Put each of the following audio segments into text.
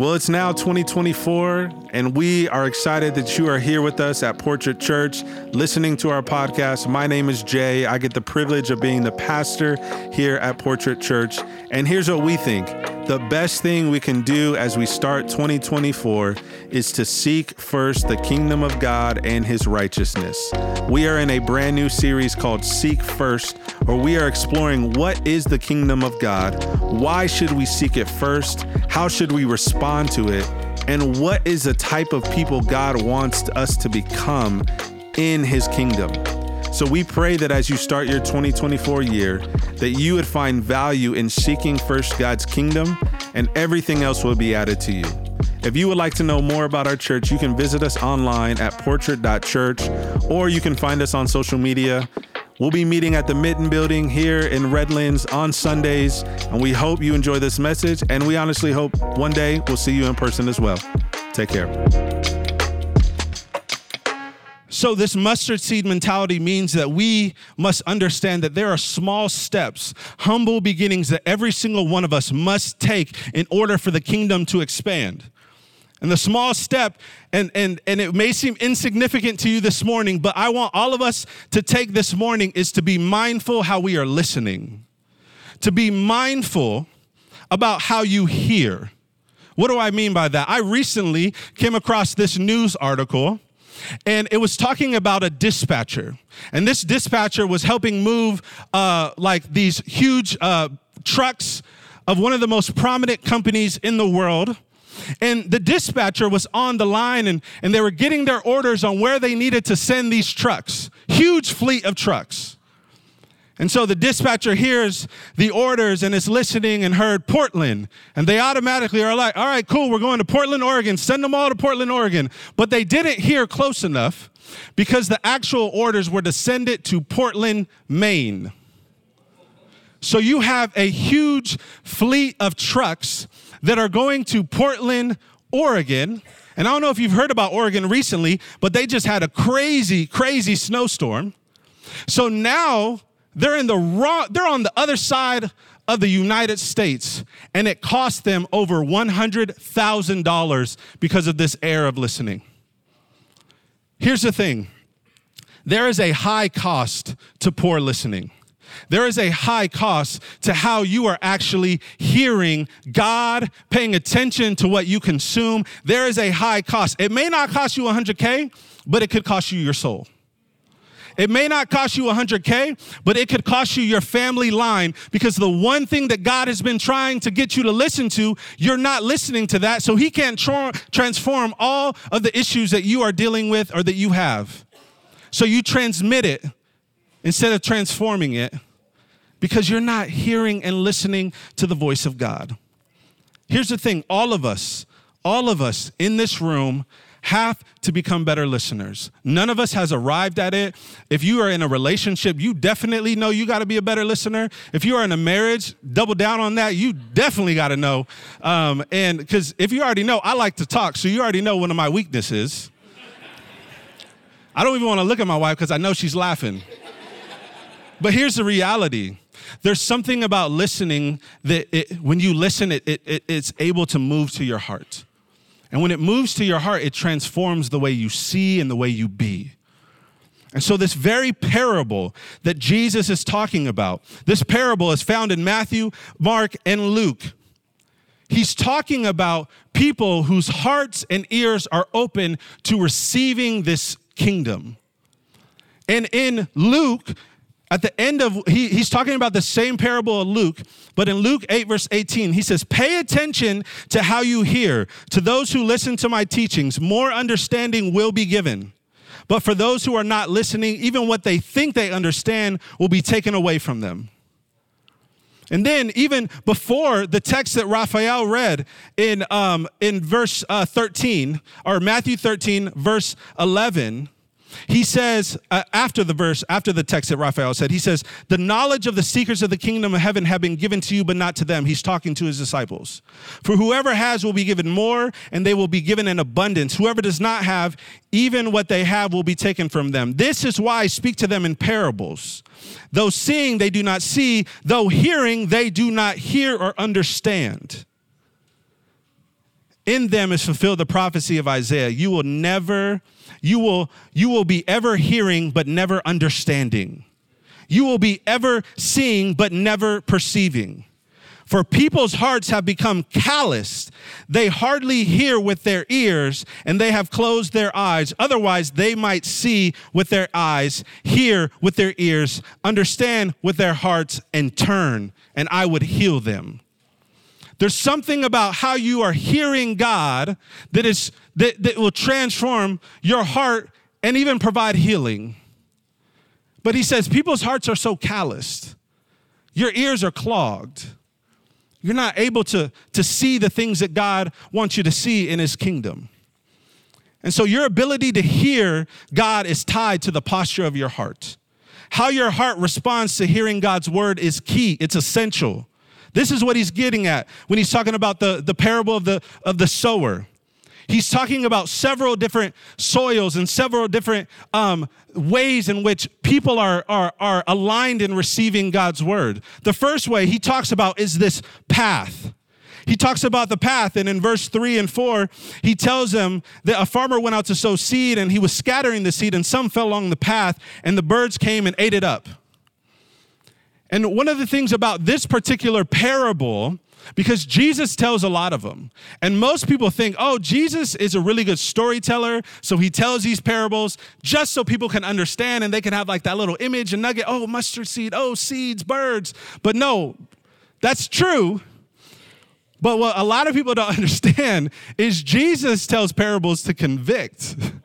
Well, it's now 2024, and we are excited that you are here with us at Portrait Church, listening to our podcast. My name is Jay. I get the privilege of being the pastor here at Portrait Church. And here's what we think the best thing we can do as we start 2024 is to seek first the kingdom of God and his righteousness. We are in a brand new series called Seek First, where we are exploring what is the kingdom of God, why should we seek it first, how should we respond to it, and what is the type of people God wants us to become in his kingdom. So we pray that as you start your 2024 year, that you would find value in seeking first God's kingdom and everything else will be added to you. If you would like to know more about our church, you can visit us online at portrait.church or you can find us on social media. We'll be meeting at the Mitten Building here in Redlands on Sundays, and we hope you enjoy this message. And we honestly hope one day we'll see you in person as well. Take care. So, this mustard seed mentality means that we must understand that there are small steps, humble beginnings that every single one of us must take in order for the kingdom to expand. And the small step, and, and, and it may seem insignificant to you this morning, but I want all of us to take this morning is to be mindful how we are listening, to be mindful about how you hear. What do I mean by that? I recently came across this news article and it was talking about a dispatcher. And this dispatcher was helping move uh, like these huge uh, trucks of one of the most prominent companies in the world. And the dispatcher was on the line and, and they were getting their orders on where they needed to send these trucks. Huge fleet of trucks. And so the dispatcher hears the orders and is listening and heard Portland. And they automatically are like, all right, cool, we're going to Portland, Oregon. Send them all to Portland, Oregon. But they didn't hear close enough because the actual orders were to send it to Portland, Maine. So you have a huge fleet of trucks that are going to Portland, Oregon. And I don't know if you've heard about Oregon recently, but they just had a crazy, crazy snowstorm. So now they're in the wrong, they're on the other side of the United States, and it cost them over $100,000 because of this air of listening. Here's the thing there is a high cost to poor listening. There is a high cost to how you are actually hearing God, paying attention to what you consume. There is a high cost. It may not cost you 100K, but it could cost you your soul. It may not cost you 100K, but it could cost you your family line because the one thing that God has been trying to get you to listen to, you're not listening to that. So He can't tra- transform all of the issues that you are dealing with or that you have. So you transmit it instead of transforming it because you're not hearing and listening to the voice of God. Here's the thing all of us, all of us in this room have to become better listeners. None of us has arrived at it. If you are in a relationship, you definitely know you got to be a better listener. If you are in a marriage, double down on that. You definitely got to know. Um, and because if you already know, I like to talk, so you already know one of my weaknesses. I don't even want to look at my wife because I know she's laughing. But here's the reality. There's something about listening that it, when you listen, it, it, it's able to move to your heart. And when it moves to your heart, it transforms the way you see and the way you be. And so, this very parable that Jesus is talking about, this parable is found in Matthew, Mark, and Luke. He's talking about people whose hearts and ears are open to receiving this kingdom. And in Luke, at the end of, he, he's talking about the same parable of Luke, but in Luke 8, verse 18, he says, Pay attention to how you hear. To those who listen to my teachings, more understanding will be given. But for those who are not listening, even what they think they understand will be taken away from them. And then, even before the text that Raphael read in, um, in verse uh, 13, or Matthew 13, verse 11, he says, uh, after the verse, after the text that Raphael said, he says, The knowledge of the secrets of the kingdom of heaven have been given to you, but not to them. He's talking to his disciples. For whoever has will be given more, and they will be given in abundance. Whoever does not have, even what they have will be taken from them. This is why I speak to them in parables. Though seeing, they do not see, though hearing, they do not hear or understand in them is fulfilled the prophecy of Isaiah. You will never, you will, you will be ever hearing, but never understanding. You will be ever seeing, but never perceiving. For people's hearts have become calloused. They hardly hear with their ears, and they have closed their eyes. Otherwise, they might see with their eyes, hear with their ears, understand with their hearts, and turn, and I would heal them. There's something about how you are hearing God that is that, that will transform your heart and even provide healing. But he says people's hearts are so calloused. Your ears are clogged. You're not able to, to see the things that God wants you to see in His kingdom. And so your ability to hear God is tied to the posture of your heart. How your heart responds to hearing God's word is key, it's essential. This is what he's getting at when he's talking about the, the parable of the, of the sower. He's talking about several different soils and several different um, ways in which people are, are, are aligned in receiving God's word. The first way he talks about is this path. He talks about the path, and in verse three and four, he tells them that a farmer went out to sow seed and he was scattering the seed, and some fell along the path, and the birds came and ate it up. And one of the things about this particular parable because Jesus tells a lot of them. And most people think, oh, Jesus is a really good storyteller. So he tells these parables just so people can understand and they can have like that little image and nugget, oh, mustard seed, oh, seeds, birds. But no, that's true. But what a lot of people don't understand is Jesus tells parables to convict.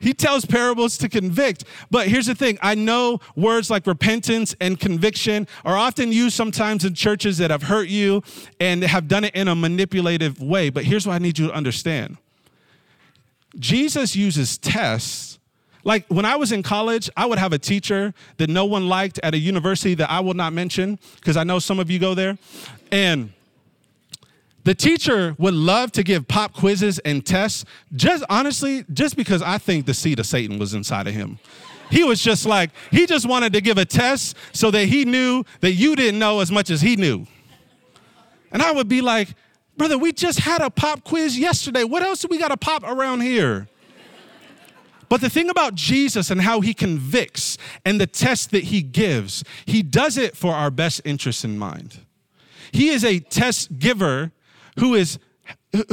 He tells parables to convict. But here's the thing I know words like repentance and conviction are often used sometimes in churches that have hurt you and have done it in a manipulative way. But here's what I need you to understand Jesus uses tests. Like when I was in college, I would have a teacher that no one liked at a university that I will not mention because I know some of you go there. And the teacher would love to give pop quizzes and tests, just honestly, just because I think the seed of Satan was inside of him. He was just like, he just wanted to give a test so that he knew that you didn't know as much as he knew. And I would be like, brother, we just had a pop quiz yesterday. What else do we got to pop around here? But the thing about Jesus and how he convicts and the test that he gives, he does it for our best interest in mind. He is a test giver who is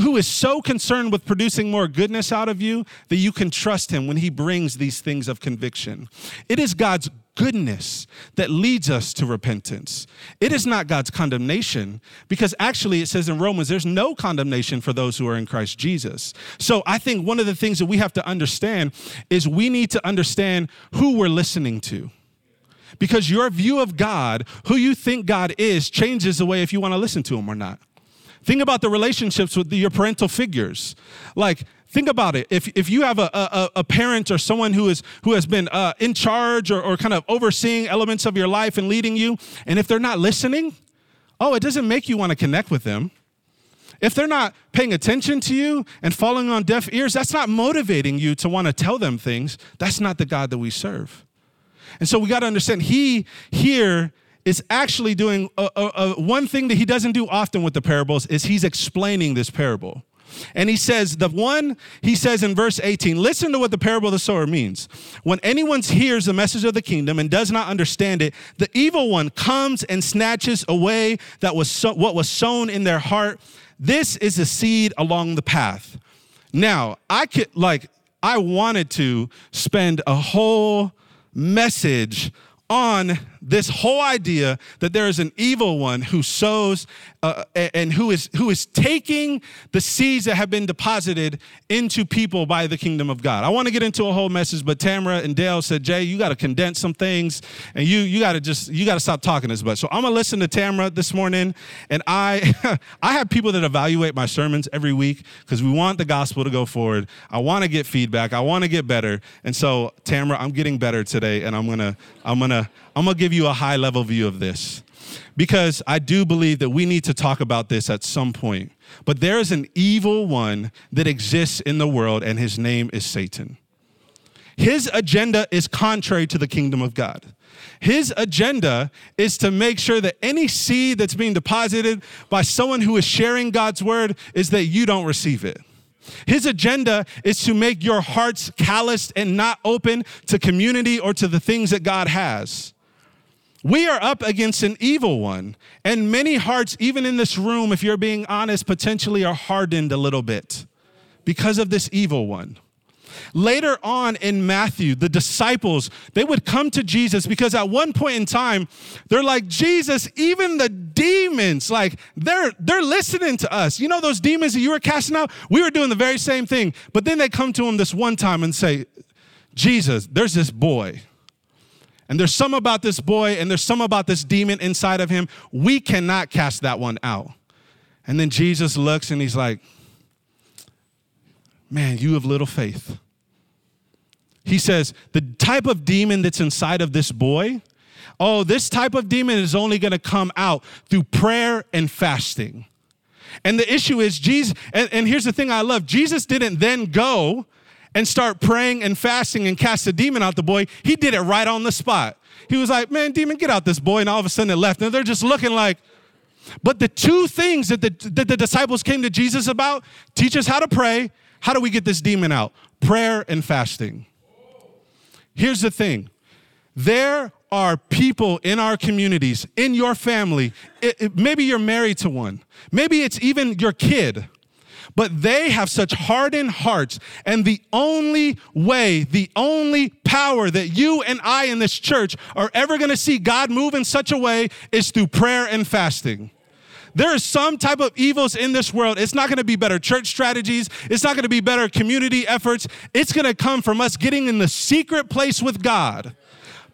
who is so concerned with producing more goodness out of you that you can trust him when he brings these things of conviction. It is God's goodness that leads us to repentance. It is not God's condemnation because actually it says in Romans there's no condemnation for those who are in Christ Jesus. So I think one of the things that we have to understand is we need to understand who we're listening to. Because your view of God, who you think God is, changes the way if you want to listen to him or not. Think about the relationships with your parental figures. Like, think about it. If, if you have a, a, a parent or someone who, is, who has been uh, in charge or, or kind of overseeing elements of your life and leading you, and if they're not listening, oh, it doesn't make you want to connect with them. If they're not paying attention to you and falling on deaf ears, that's not motivating you to want to tell them things. That's not the God that we serve. And so we got to understand, He here is actually doing a, a, a, one thing that he doesn't do often with the parables is he's explaining this parable. And he says, the one, he says in verse 18, listen to what the parable of the sower means. When anyone hears the message of the kingdom and does not understand it, the evil one comes and snatches away that was so, what was sown in their heart. This is the seed along the path. Now, I could, like, I wanted to spend a whole message on this whole idea that there is an evil one who sows uh, and who is who is taking the seeds that have been deposited into people by the kingdom of God. I want to get into a whole message, but Tamara and Dale said, "Jay, you got to condense some things, and you you got to just you got to stop talking as much." So I'm gonna listen to Tamara this morning, and I I have people that evaluate my sermons every week because we want the gospel to go forward. I want to get feedback. I want to get better, and so Tamara, I'm getting better today, and I'm gonna I'm gonna I'm gonna give you a high level view of this because I do believe that we need to talk about this at some point. But there is an evil one that exists in the world, and his name is Satan. His agenda is contrary to the kingdom of God. His agenda is to make sure that any seed that's being deposited by someone who is sharing God's word is that you don't receive it. His agenda is to make your hearts calloused and not open to community or to the things that God has. We are up against an evil one, and many hearts, even in this room, if you're being honest, potentially are hardened a little bit because of this evil one. Later on in Matthew, the disciples, they would come to Jesus because at one point in time, they're like, Jesus, even the demons, like they're they're listening to us. You know those demons that you were casting out? We were doing the very same thing. But then they come to him this one time and say, Jesus, there's this boy. And there's some about this boy, and there's some about this demon inside of him. We cannot cast that one out. And then Jesus looks and he's like, Man, you have little faith. He says, The type of demon that's inside of this boy, oh, this type of demon is only gonna come out through prayer and fasting. And the issue is, Jesus, and, and here's the thing I love Jesus didn't then go and start praying and fasting and cast the demon out the boy. He did it right on the spot. He was like, Man, demon, get out this boy. And all of a sudden it left. And they're just looking like, but the two things that the, that the disciples came to Jesus about teach us how to pray. How do we get this demon out? Prayer and fasting. Here's the thing there are people in our communities, in your family, it, it, maybe you're married to one, maybe it's even your kid, but they have such hardened hearts. And the only way, the only power that you and I in this church are ever gonna see God move in such a way is through prayer and fasting. There is some type of evils in this world. It's not going to be better church strategies. It's not going to be better community efforts. It's going to come from us getting in the secret place with God,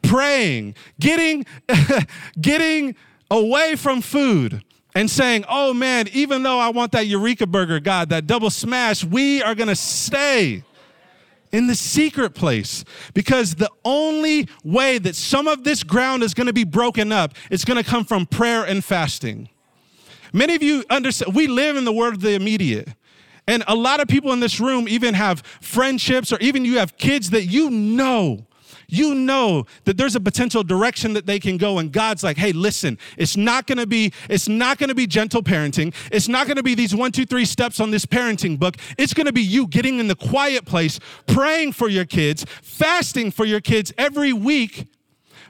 praying, getting, getting away from food and saying, oh man, even though I want that Eureka burger, God, that double smash, we are to stay in the secret place because the only way that some of this ground is to be broken up is to come from prayer and fasting. Many of you understand, we live in the world of the immediate. And a lot of people in this room even have friendships or even you have kids that you know you know that there's a potential direction that they can go and god's like hey listen it's not to be it's not to be gentle parenting. It's not to be these one two three steps on this parenting book. It's to be you getting in the quiet place praying for your kids fasting for your kids every week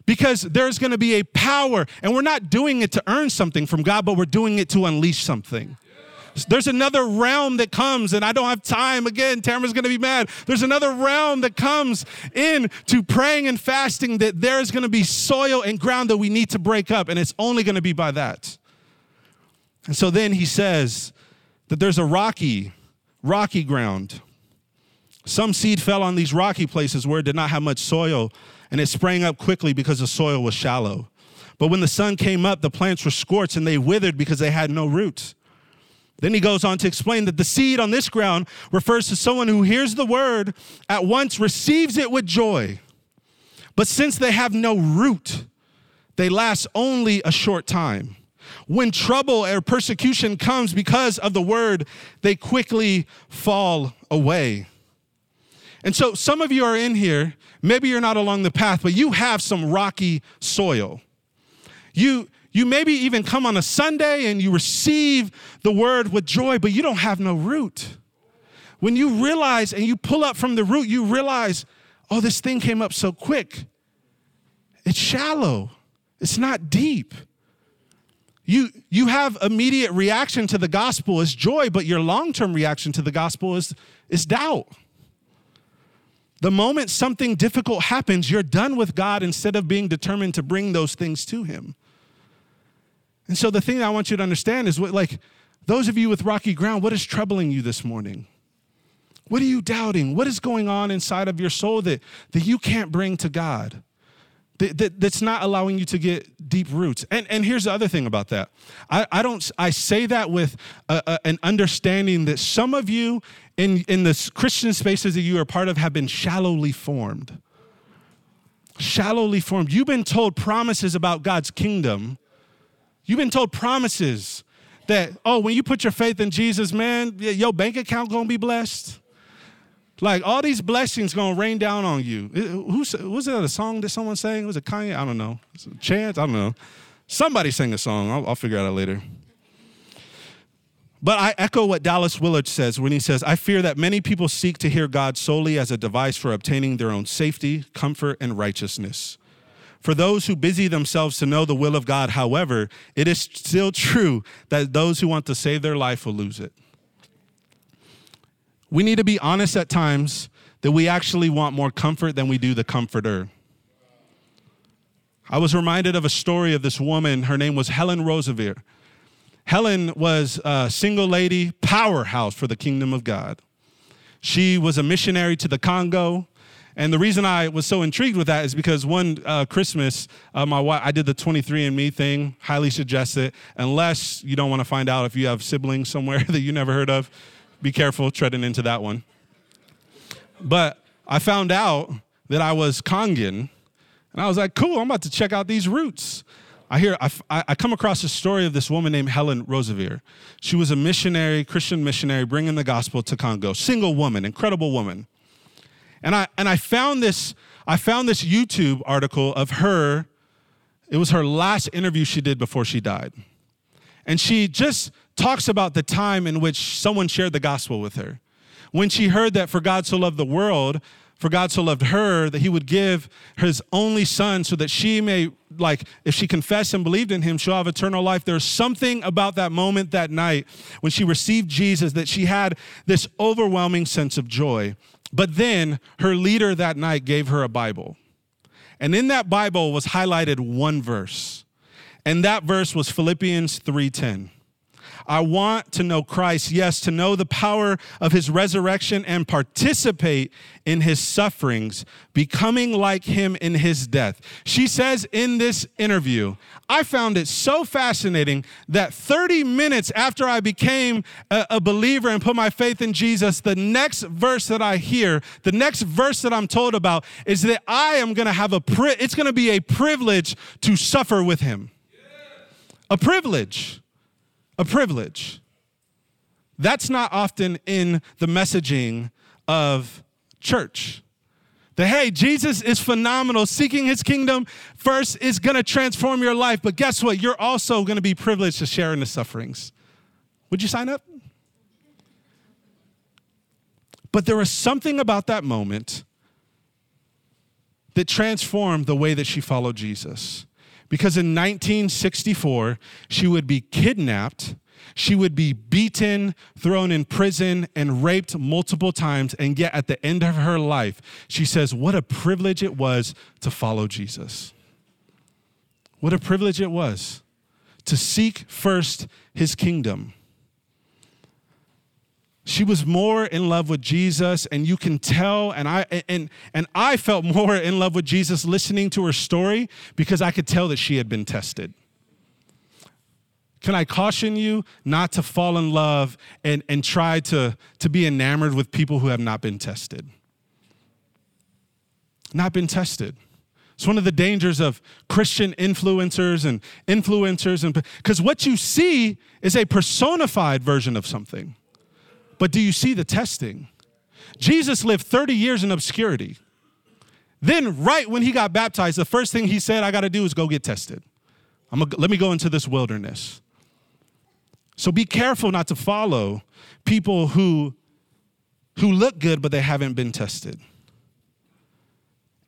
because there's going to be a power, and we're not doing it to earn something from God, but we're doing it to unleash something. There's another realm that comes, and I don't have time. Again, Tamara's gonna be mad. There's another realm that comes in to praying and fasting that there's gonna be soil and ground that we need to break up, and it's only gonna be by that. And so then he says that there's a rocky, rocky ground. Some seed fell on these rocky places where it did not have much soil, and it sprang up quickly because the soil was shallow. But when the sun came up, the plants were scorched and they withered because they had no roots. Then he goes on to explain that the seed on this ground refers to someone who hears the word, at once receives it with joy. But since they have no root, they last only a short time. When trouble or persecution comes because of the word, they quickly fall away. And so some of you are in here Maybe you're not along the path, but you have some rocky soil. You, you maybe even come on a Sunday and you receive the word with joy, but you don't have no root. When you realize and you pull up from the root, you realize, oh, this thing came up so quick. It's shallow, it's not deep. You, you have immediate reaction to the gospel is joy, but your long term reaction to the gospel is, is doubt. The moment something difficult happens, you're done with God instead of being determined to bring those things to Him. And so the thing that I want you to understand is what, like, those of you with rocky ground, what is troubling you this morning? What are you doubting? What is going on inside of your soul that, that you can't bring to God? That, that, that's not allowing you to get deep roots. And, and here's the other thing about that. I, I don't I say that with a, a, an understanding that some of you in, in the Christian spaces that you are part of have been shallowly formed. Shallowly formed. You've been told promises about God's kingdom. You've been told promises that, oh, when you put your faith in Jesus, man, your bank account gonna be blessed. Like all these blessings gonna rain down on you. Who was it a song that someone sang? Was it Kanye? I don't know. Chance? I don't know. Somebody sang a song. I'll, I'll figure it out later. But I echo what Dallas Willard says when he says, I fear that many people seek to hear God solely as a device for obtaining their own safety, comfort, and righteousness. For those who busy themselves to know the will of God, however, it is still true that those who want to save their life will lose it. We need to be honest at times that we actually want more comfort than we do the comforter. I was reminded of a story of this woman. Her name was Helen Roseveare. Helen was a single lady powerhouse for the kingdom of God. She was a missionary to the Congo. And the reason I was so intrigued with that is because one uh, Christmas, uh, my wife, I did the 23andMe thing. Highly suggest it, unless you don't want to find out if you have siblings somewhere that you never heard of. Be careful treading into that one. But I found out that I was Congan, and I was like, cool, I'm about to check out these roots. I hear, I, I come across a story of this woman named Helen Roseveare. She was a missionary, Christian missionary, bringing the gospel to Congo. Single woman, incredible woman. And I, and I found this, I found this YouTube article of her. It was her last interview she did before she died. And she just talks about the time in which someone shared the gospel with her. When she heard that for God so loved the world, for God so loved her that he would give his only son so that she may, like, if she confessed and believed in him, she'll have eternal life. There's something about that moment that night when she received Jesus that she had this overwhelming sense of joy. But then her leader that night gave her a Bible. And in that Bible was highlighted one verse. And that verse was Philippians 3:10. I want to know Christ, yes, to know the power of his resurrection and participate in his sufferings, becoming like him in his death. She says in this interview, I found it so fascinating that 30 minutes after I became a, a believer and put my faith in Jesus, the next verse that I hear, the next verse that I'm told about is that I am going to have a pri- it's going to be a privilege to suffer with him. A privilege a privilege. That's not often in the messaging of church. That, hey, Jesus is phenomenal. Seeking his kingdom first is going to transform your life. But guess what? You're also going to be privileged to share in the sufferings. Would you sign up? But there was something about that moment that transformed the way that she followed Jesus. Because in 1964, she would be kidnapped, she would be beaten, thrown in prison, and raped multiple times. And yet, at the end of her life, she says, What a privilege it was to follow Jesus. What a privilege it was to seek first his kingdom she was more in love with Jesus and you can tell and I and and I felt more in love with Jesus listening to her story because I could tell that she had been tested. Can I caution you not to fall in love and, and try to, to be enamored with people who have not been tested? Not been tested. It's one of the dangers of Christian influencers and influencers, and because what you see is a personified version of something. But do you see the testing? Jesus lived 30 years in obscurity. Then, right when he got baptized, the first thing he said, I got to do is go get tested. I'm gonna, let me go into this wilderness. So be careful not to follow people who, who look good, but they haven't been tested.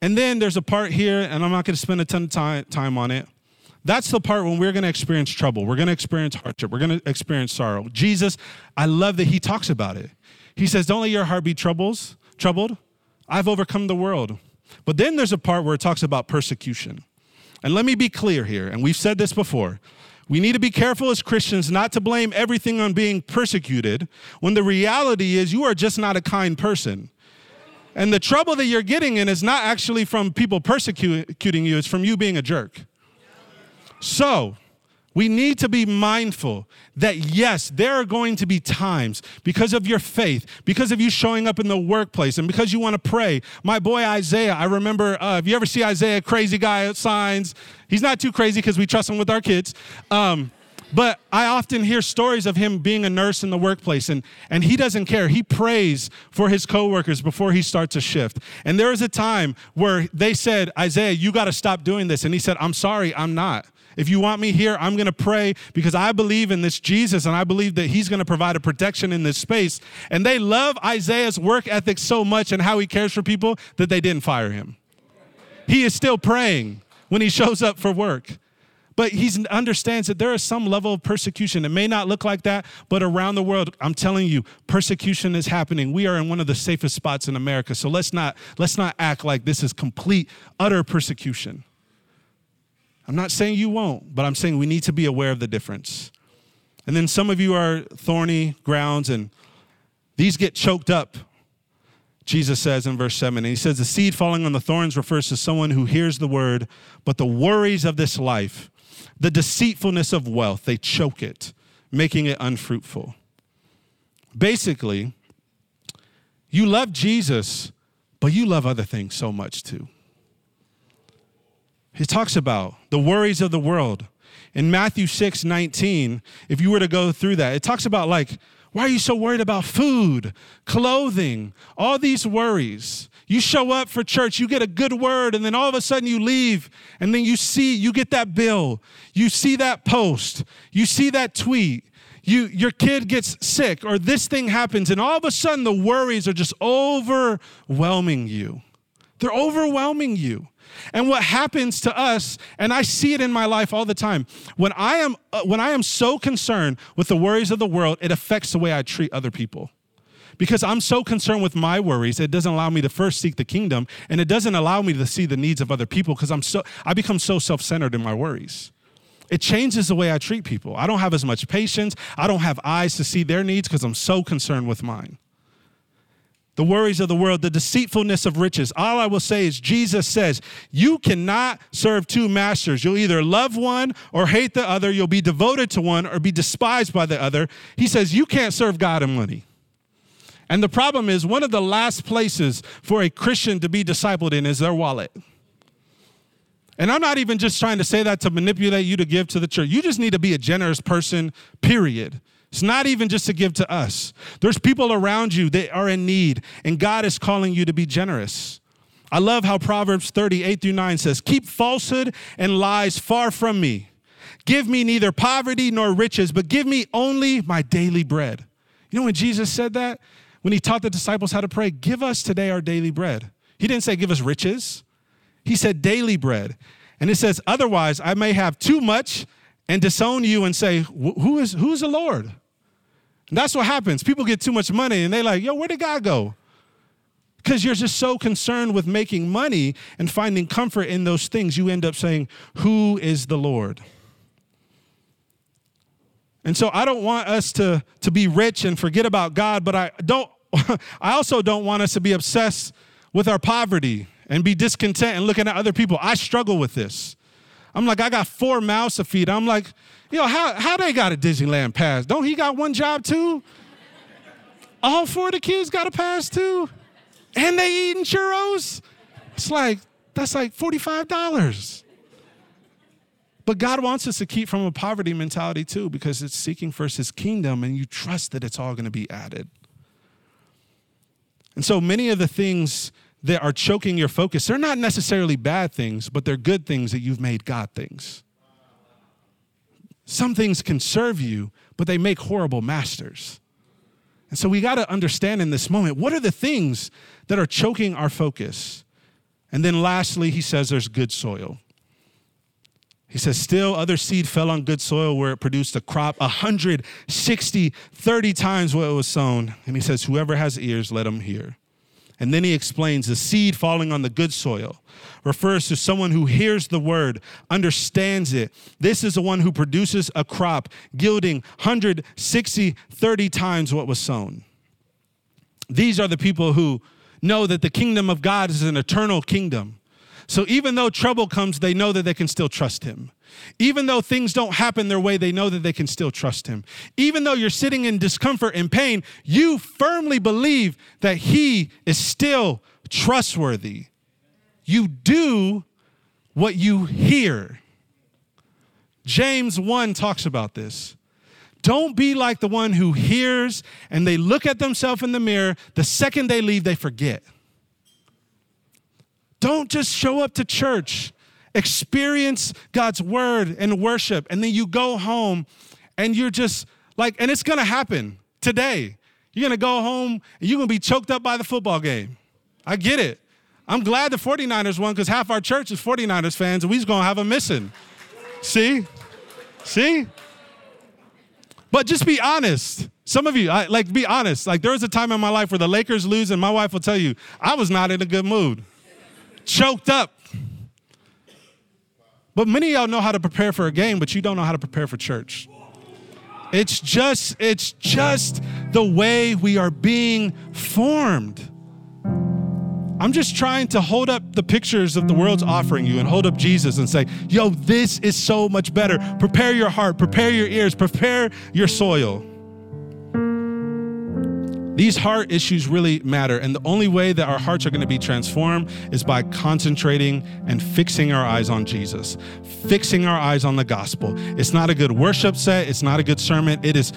And then there's a part here, and I'm not going to spend a ton of time, time on it. That's the part when we're going to experience trouble. We're going to experience hardship. We're going to experience sorrow. Jesus, I love that he talks about it. He says, Don't let your heart be troubles, troubled. I've overcome the world. But then there's a part where it talks about persecution. And let me be clear here, and we've said this before. We need to be careful as Christians not to blame everything on being persecuted when the reality is you are just not a kind person. And the trouble that you're getting in is not actually from people persecuting you, it's from you being a jerk. So, we need to be mindful that yes, there are going to be times because of your faith, because of you showing up in the workplace, and because you want to pray. My boy Isaiah, I remember, uh, if you ever see Isaiah, crazy guy signs, he's not too crazy because we trust him with our kids. Um, But I often hear stories of him being a nurse in the workplace and, and he doesn't care. He prays for his coworkers before he starts a shift. And there was a time where they said, Isaiah, you got to stop doing this. And he said, I'm sorry, I'm not. If you want me here, I'm going to pray because I believe in this Jesus and I believe that he's going to provide a protection in this space. And they love Isaiah's work ethic so much and how he cares for people that they didn't fire him. He is still praying when he shows up for work. But he understands that there is some level of persecution. It may not look like that, but around the world, I'm telling you, persecution is happening. We are in one of the safest spots in America. So let's not, let's not act like this is complete, utter persecution. I'm not saying you won't, but I'm saying we need to be aware of the difference. And then some of you are thorny grounds and these get choked up. Jesus says in verse 7, and he says, The seed falling on the thorns refers to someone who hears the word, but the worries of this life, the deceitfulness of wealth, they choke it, making it unfruitful. Basically, you love Jesus, but you love other things so much too. He talks about the worries of the world. In Matthew 6 19, if you were to go through that, it talks about like, why are you so worried about food, clothing, all these worries? You show up for church, you get a good word, and then all of a sudden you leave, and then you see, you get that bill, you see that post, you see that tweet, you, your kid gets sick, or this thing happens, and all of a sudden the worries are just overwhelming you. They're overwhelming you. And what happens to us, and I see it in my life all the time, when I am uh, when I am so concerned with the worries of the world, it affects the way I treat other people. Because I'm so concerned with my worries, it doesn't allow me to first seek the kingdom, and it doesn't allow me to see the needs of other people because I'm so I become so self-centered in my worries. It changes the way I treat people. I don't have as much patience. I don't have eyes to see their needs because I'm so concerned with mine the worries of the world, the deceitfulness of riches. All I will say is, Jesus says, you cannot serve two masters. You'll either love one or hate the other. You'll be devoted to one or be despised by the other. He says, you can't serve God and money. And the problem is, one of the last places for a Christian to be discipled in is their wallet. And I'm not even just trying to say that to manipulate you to give to the church. You just need to be a generous person, period. It's not even just to give to us. There's people around you that are in need, and God is calling you to be generous. I love how Proverbs 38 through 9 says, Keep falsehood and lies far from me. Give me neither poverty nor riches, but give me only my daily bread. You know when Jesus said that? When he taught the disciples how to pray, Give us today our daily bread. He didn't say, Give us riches. He said, Daily bread. And it says, Otherwise, I may have too much and disown you and say, Who is, who is the Lord? And that's what happens. People get too much money and they're like, yo, where did God go? Because you're just so concerned with making money and finding comfort in those things, you end up saying, Who is the Lord? And so I don't want us to, to be rich and forget about God, but I don't I also don't want us to be obsessed with our poverty and be discontent and looking at other people. I struggle with this. I'm like, I got four mouths to feed. I'm like, yo, how, how they got a Disneyland pass? Don't he got one job too? All four of the kids got a pass too? And they eating churros? It's like, that's like $45. But God wants us to keep from a poverty mentality too, because it's seeking first his kingdom and you trust that it's all going to be added. And so many of the things that are choking your focus, they're not necessarily bad things, but they're good things that you've made God things. Some things can serve you, but they make horrible masters. And so we got to understand in this moment what are the things that are choking our focus? And then lastly, he says there's good soil. He says, still other seed fell on good soil where it produced a crop 160, 30 times what it was sown. And he says, whoever has ears, let him hear. And then he explains the seed falling on the good soil refers to someone who hears the word, understands it. This is the one who produces a crop yielding 160, 30 times what was sown. These are the people who know that the kingdom of God is an eternal kingdom. So even though trouble comes, they know that they can still trust him. Even though things don't happen their way, they know that they can still trust him. Even though you're sitting in discomfort and pain, you firmly believe that he is still trustworthy. You do what you hear. James 1 talks about this. Don't be like the one who hears and they look at themselves in the mirror. The second they leave, they forget. Don't just show up to church, experience God's word and worship, and then you go home and you're just like, and it's gonna happen today. You're gonna go home and you're gonna be choked up by the football game. I get it. I'm glad the 49ers won because half our church is 49ers fans and we's gonna have them missing. See? See? But just be honest. Some of you, I, like, be honest. Like, there was a time in my life where the Lakers lose, and my wife will tell you, I was not in a good mood, choked up. But many of y'all know how to prepare for a game, but you don't know how to prepare for church. It's just, it's just the way we are being formed. I'm just trying to hold up the pictures of the world's offering you and hold up Jesus and say, yo, this is so much better. Prepare your heart, prepare your ears, prepare your soil. These heart issues really matter. And the only way that our hearts are going to be transformed is by concentrating and fixing our eyes on Jesus, fixing our eyes on the gospel. It's not a good worship set, it's not a good sermon. It is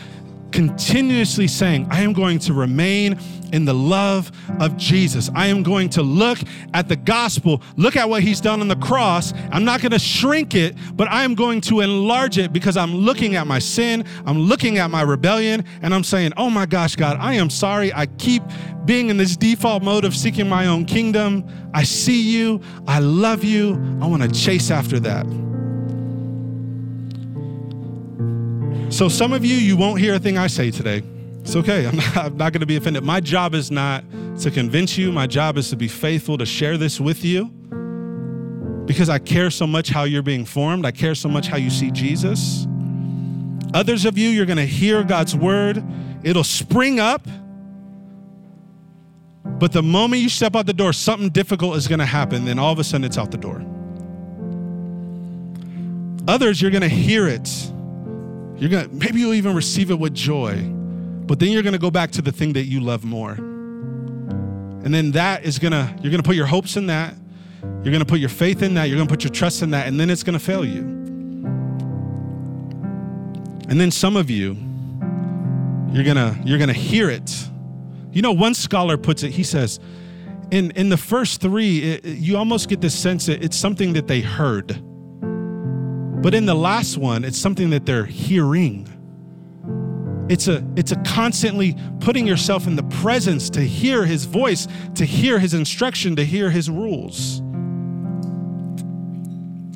continuously saying, I am going to remain in the love of Jesus. I am going to look at the gospel, look at what he's done on the cross. I'm not going to shrink it, but I am going to enlarge it because I'm looking at my sin, I'm looking at my rebellion, and I'm saying, Oh my gosh, God, I am sorry. I keep being in this default mode of seeking my own kingdom. I see you, I love you, I want to chase after that. So, some of you, you won't hear a thing I say today. It's okay. I'm not, I'm not going to be offended. My job is not to convince you, my job is to be faithful, to share this with you because I care so much how you're being formed. I care so much how you see Jesus. Others of you, you're going to hear God's word, it'll spring up. But the moment you step out the door, something difficult is going to happen. Then all of a sudden, it's out the door. Others, you're going to hear it you're gonna maybe you'll even receive it with joy, but then you're gonna go back to the thing that you love more. And then that is gonna, you're gonna put your hopes in that, you're gonna put your faith in that, you're gonna put your trust in that, and then it's gonna fail you. And then some of you, you're gonna, you're gonna hear it. You know, one scholar puts it, he says, in, in the first three, it, you almost get this sense that it's something that they heard but in the last one, it's something that they're hearing. It's a, it's a constantly putting yourself in the presence to hear his voice, to hear his instruction, to hear his rules.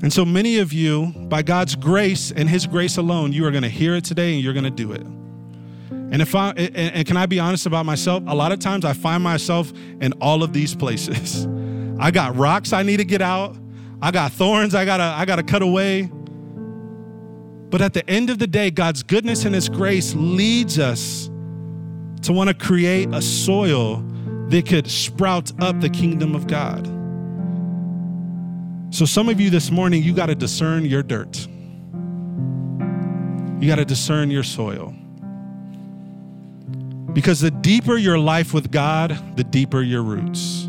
And so many of you, by God's grace and his grace alone, you are going to hear it today and you're going to do it. And if I and can I be honest about myself? A lot of times I find myself in all of these places. I got rocks I need to get out. I got thorns I got to I got to cut away. But at the end of the day, God's goodness and His grace leads us to want to create a soil that could sprout up the kingdom of God. So, some of you this morning, you got to discern your dirt. You got to discern your soil. Because the deeper your life with God, the deeper your roots.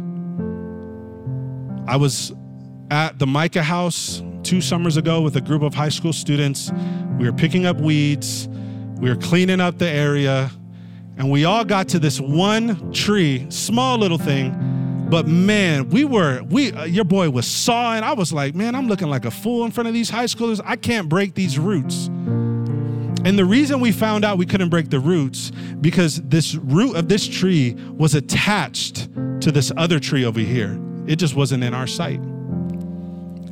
I was at the Micah house two summers ago with a group of high school students. We were picking up weeds, we were cleaning up the area, and we all got to this one tree, small little thing. But man, we were we uh, your boy was sawing. I was like, man, I'm looking like a fool in front of these high schoolers. I can't break these roots. And the reason we found out we couldn't break the roots because this root of this tree was attached to this other tree over here. It just wasn't in our sight.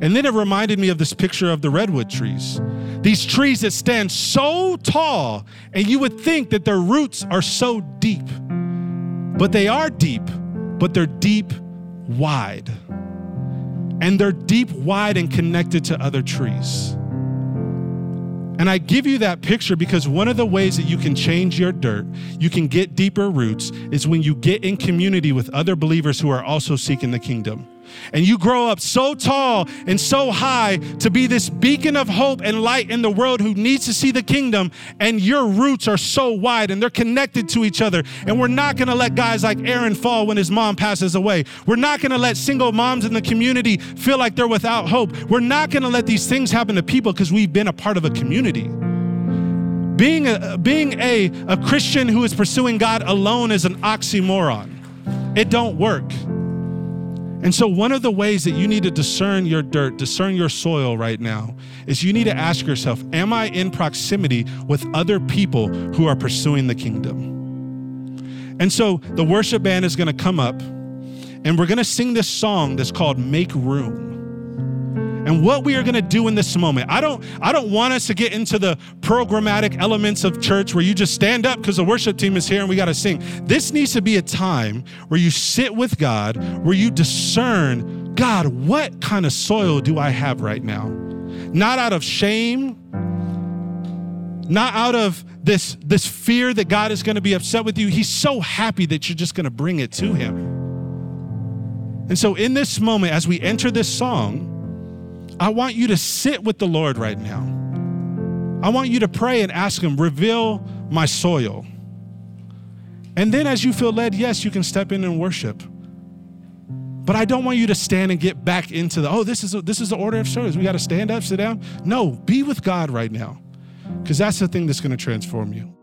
And then it reminded me of this picture of the redwood trees. These trees that stand so tall, and you would think that their roots are so deep. But they are deep, but they're deep wide. And they're deep wide and connected to other trees. And I give you that picture because one of the ways that you can change your dirt, you can get deeper roots, is when you get in community with other believers who are also seeking the kingdom And you grow up so tall and so high to be this beacon of hope and light in the world who needs to see the kingdom. And your roots are so wide and they're connected to each other. And we're not gonna let guys like Aaron fall when his mom passes away. We're not gonna let single moms in the community feel like they're without hope. We're not gonna let these things happen to people because we've been a part of a community. Being a, being a, a Christian who is pursuing God alone is an oxymoron. It don't work. And so, one of the ways that you need to discern your dirt, discern your soil right now, is you need to ask yourself Am I in proximity with other people who are pursuing the kingdom? And so, the worship band is going to come up and we're going to sing this song that's called Make Room and what we are going to do in this moment. I don't I don't want us to get into the programmatic elements of church where you just stand up because the worship team is here and we got to sing. This needs to be a time where you sit with God, where you discern, God, what kind of soil do I have right now? Not out of shame, not out of this this fear that God is going to be upset with you. He's so happy that you're just going to bring it to him. And so in this moment as we enter this song, I want you to sit with the Lord right now. I want you to pray and ask Him, reveal my soil. And then, as you feel led, yes, you can step in and worship. But I don't want you to stand and get back into the, oh, this is, a, this is the order of service. We got to stand up, sit down. No, be with God right now, because that's the thing that's going to transform you.